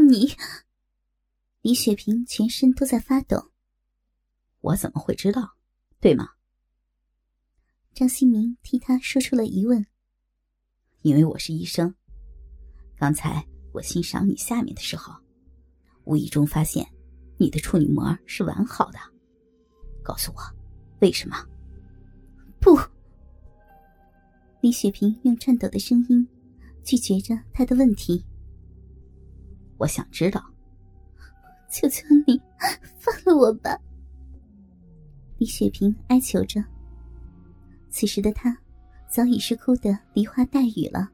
你，李雪萍全身都在发抖。我怎么会知道？对吗？张新明替他说出了疑问。因为我是医生。刚才我欣赏你下面的时候，无意中发现你的处女膜是完好的。告诉我，为什么？不。李雪萍用颤抖的声音拒绝着他的问题。我想知道。求求你，放了我吧。李雪萍哀求着。此时的她，早已是哭得梨花带雨了。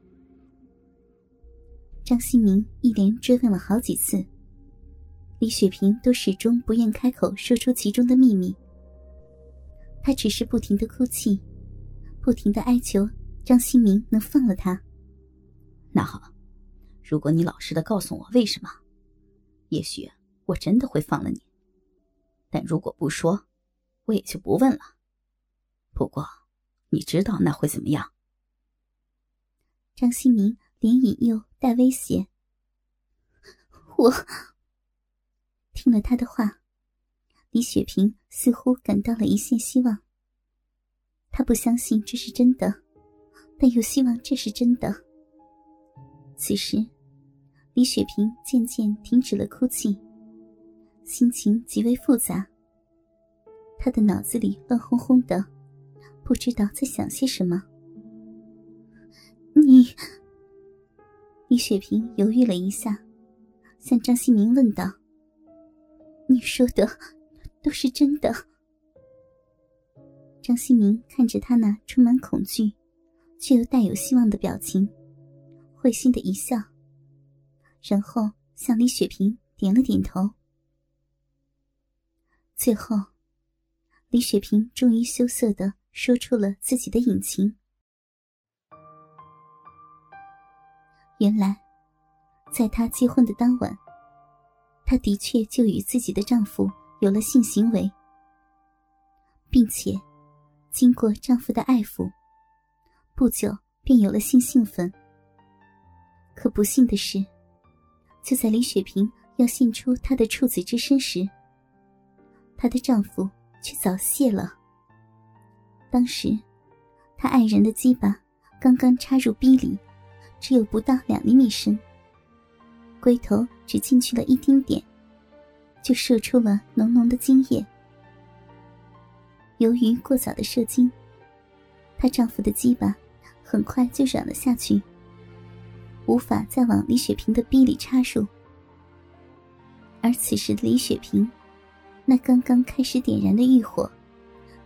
张新明一连追问了好几次，李雪萍都始终不愿开口说出其中的秘密。她只是不停的哭泣，不停的哀求张新明能放了她。那好，如果你老实的告诉我为什么。也许我真的会放了你，但如果不说，我也就不问了。不过，你知道那会怎么样？张新明连引诱带威胁。我听了他的话，李雪萍似乎感到了一线希望。她不相信这是真的，但又希望这是真的。此时。李雪萍渐渐停止了哭泣，心情极为复杂。她的脑子里乱哄哄的，不知道在想些什么。你，李雪萍犹豫了一下，向张新明问道：“你说的都是真的？”张新明看着他那充满恐惧，却又带有希望的表情，会心的一笑。然后向李雪萍点了点头。最后，李雪萍终于羞涩的说出了自己的隐情。原来，在她结婚的当晚，她的确就与自己的丈夫有了性行为，并且经过丈夫的爱抚，不久便有了性兴奋。可不幸的是。就在李雪萍要献出她的处子之身时，她的丈夫却早泄了。当时，她爱人的鸡巴刚刚插入逼里，只有不到两厘米深，龟头只进去了一丁点，就射出了浓浓的精液。由于过早的射精，她丈夫的鸡巴很快就软了下去。无法再往李雪萍的逼里插入，而此时的李雪萍，那刚刚开始点燃的欲火，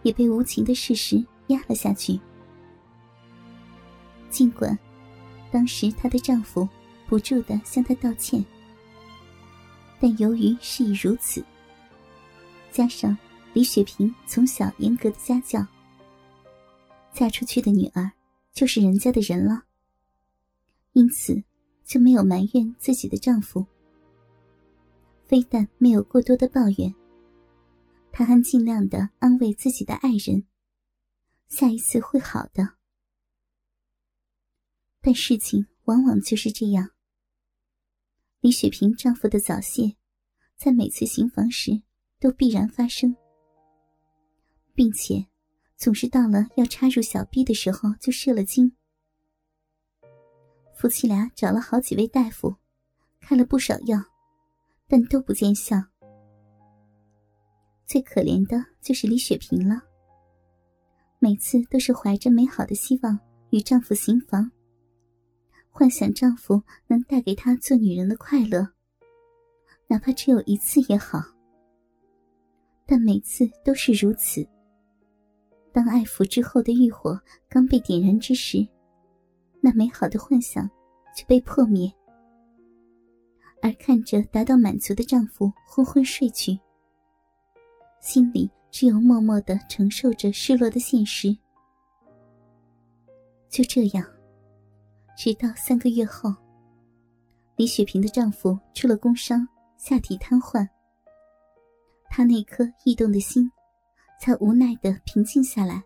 也被无情的事实压了下去。尽管当时她的丈夫不住的向她道歉，但由于事已如此，加上李雪萍从小严格的家教，嫁出去的女儿就是人家的人了。因此，就没有埋怨自己的丈夫。非但没有过多的抱怨，她还尽量的安慰自己的爱人：“下一次会好的。”但事情往往就是这样。李雪萍丈夫的早泄，在每次行房时都必然发生，并且总是到了要插入小臂的时候就射了精。夫妻俩找了好几位大夫，开了不少药，但都不见效。最可怜的就是李雪萍了。每次都是怀着美好的希望与丈夫行房，幻想丈夫能带给她做女人的快乐，哪怕只有一次也好。但每次都是如此。当爱抚之后的欲火刚被点燃之时，那美好的幻想就被破灭，而看着达到满足的丈夫昏昏睡去，心里只有默默的承受着失落的现实。就这样，直到三个月后，李雪萍的丈夫出了工伤，下体瘫痪，她那颗异动的心才无奈的平静下来，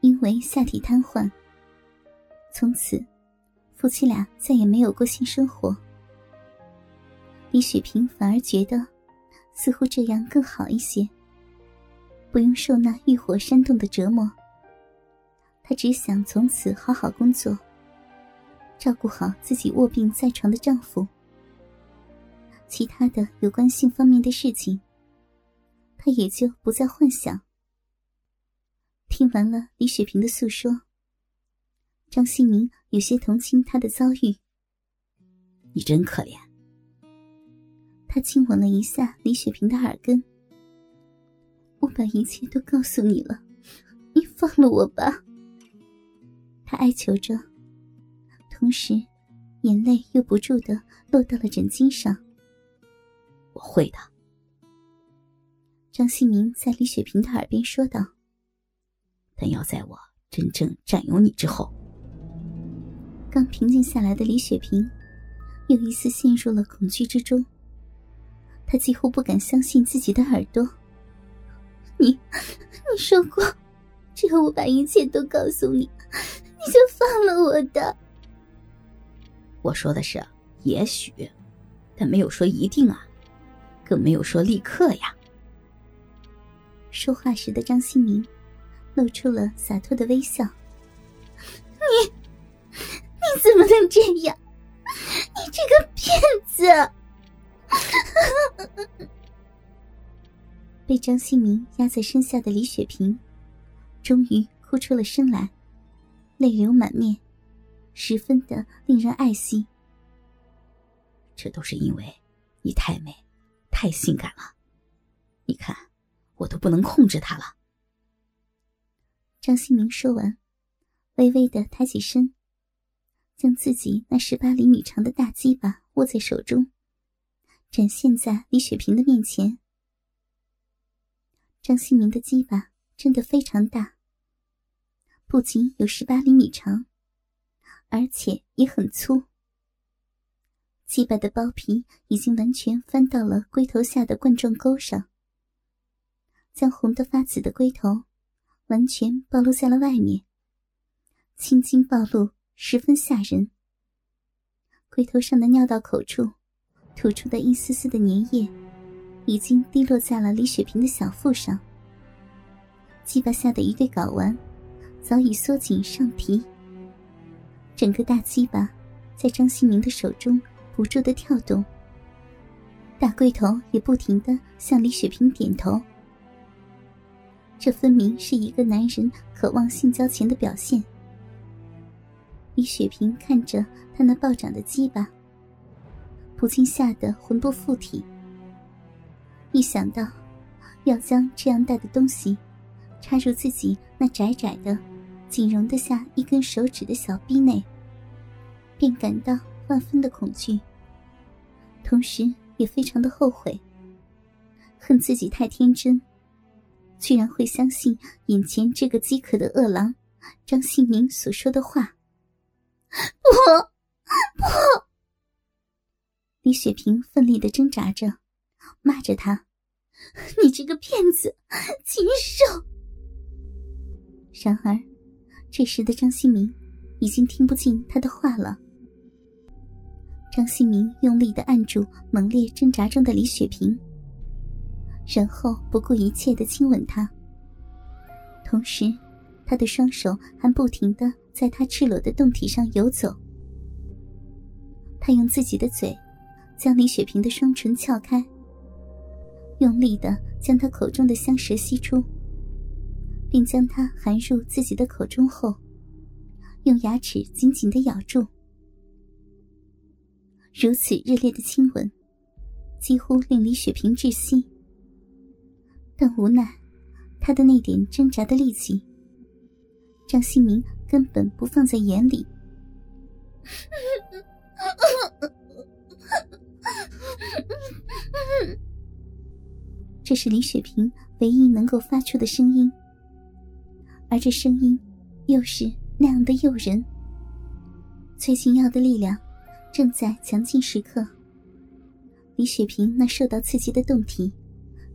因为下体瘫痪。从此，夫妻俩再也没有过性生活。李雪萍反而觉得，似乎这样更好一些。不用受那欲火煽动的折磨，她只想从此好好工作，照顾好自己卧病在床的丈夫。其他的有关性方面的事情，她也就不再幻想。听完了李雪萍的诉说，张新明有些同情他的遭遇。你真可怜。他亲吻了一下李雪萍的耳根。我把一切都告诉你了，你放了我吧。他哀求着，同时眼泪又不住的落到了枕巾上。我会的。张新明在李雪萍的耳边说道：“但要在我真正占有你之后。”刚平静下来的李雪萍，又一次陷入了恐惧之中。她几乎不敢相信自己的耳朵。你，你说过，只要我把一切都告诉你，你就放了我的。我说的是也许，但没有说一定啊，更没有说立刻呀。说话时的张新明，露出了洒脱的微笑。怎么能这样？你这个骗子！被张新明压在身下的李雪萍，终于哭出了声来，泪流满面，十分的令人爱惜。这都是因为你太美，太性感了，你看我都不能控制她了。张新明说完，微微的抬起身，将自己那十八厘米长的大鸡巴握在手中。展现在李雪萍的面前。张新明的鸡巴真的非常大，不仅有十八厘米长，而且也很粗。鸡巴的包皮已经完全翻到了龟头下的冠状沟上，将红得发紫的龟头完全暴露在了外面，青筋暴露，十分吓人。龟头上的尿道口处。吐出的一丝丝的粘液，已经滴落在了李雪萍的小腹上。鸡巴下的一对睾丸，早已缩紧上提。整个大鸡巴在张新明的手中不住的跳动，大龟头也不停的向李雪萍点头。这分明是一个男人渴望性交前的表现。李雪萍看着他那暴涨的鸡巴。不禁吓得魂不附体。一想到要将这样大的东西插入自己那窄窄的、仅容得下一根手指的小臂内，便感到万分的恐惧，同时也非常的后悔，恨自己太天真，居然会相信眼前这个饥渴的饿狼张新明所说的话。不，不。李雪萍奋力的挣扎着，骂着他：“你这个骗子，禽兽！”然而，这时的张新明已经听不进他的话了。张新明用力的按住猛烈挣扎中的李雪萍，然后不顾一切的亲吻她，同时，他的双手还不停的在他赤裸的胴体上游走。他用自己的嘴。将李雪萍的双唇撬开，用力的将她口中的香舌吸出，并将它含入自己的口中后，用牙齿紧紧的咬住。如此热烈的亲吻，几乎令李雪萍窒息。但无奈，他的那点挣扎的力气，张新明根本不放在眼里。这是李雪萍唯一能够发出的声音，而这声音又是那样的诱人。催情药的力量正在强劲时刻，李雪萍那受到刺激的胴体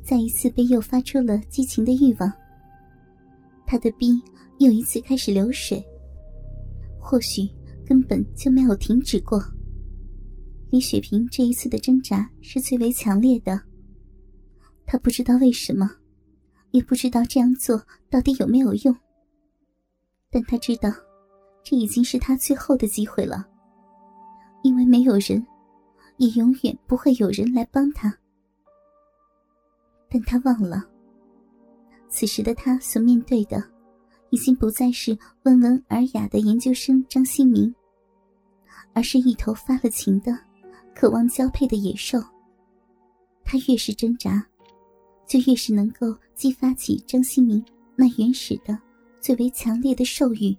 再一次被诱发出了激情的欲望。她的逼又一次开始流水，或许根本就没有停止过。李雪萍这一次的挣扎是最为强烈的。她不知道为什么，也不知道这样做到底有没有用。但她知道，这已经是她最后的机会了。因为没有人，也永远不会有人来帮她。但她忘了，此时的她所面对的，已经不再是温文尔雅的研究生张新明，而是一头发了情的。渴望交配的野兽，他越是挣扎，就越是能够激发起张新明那原始的、最为强烈的兽欲。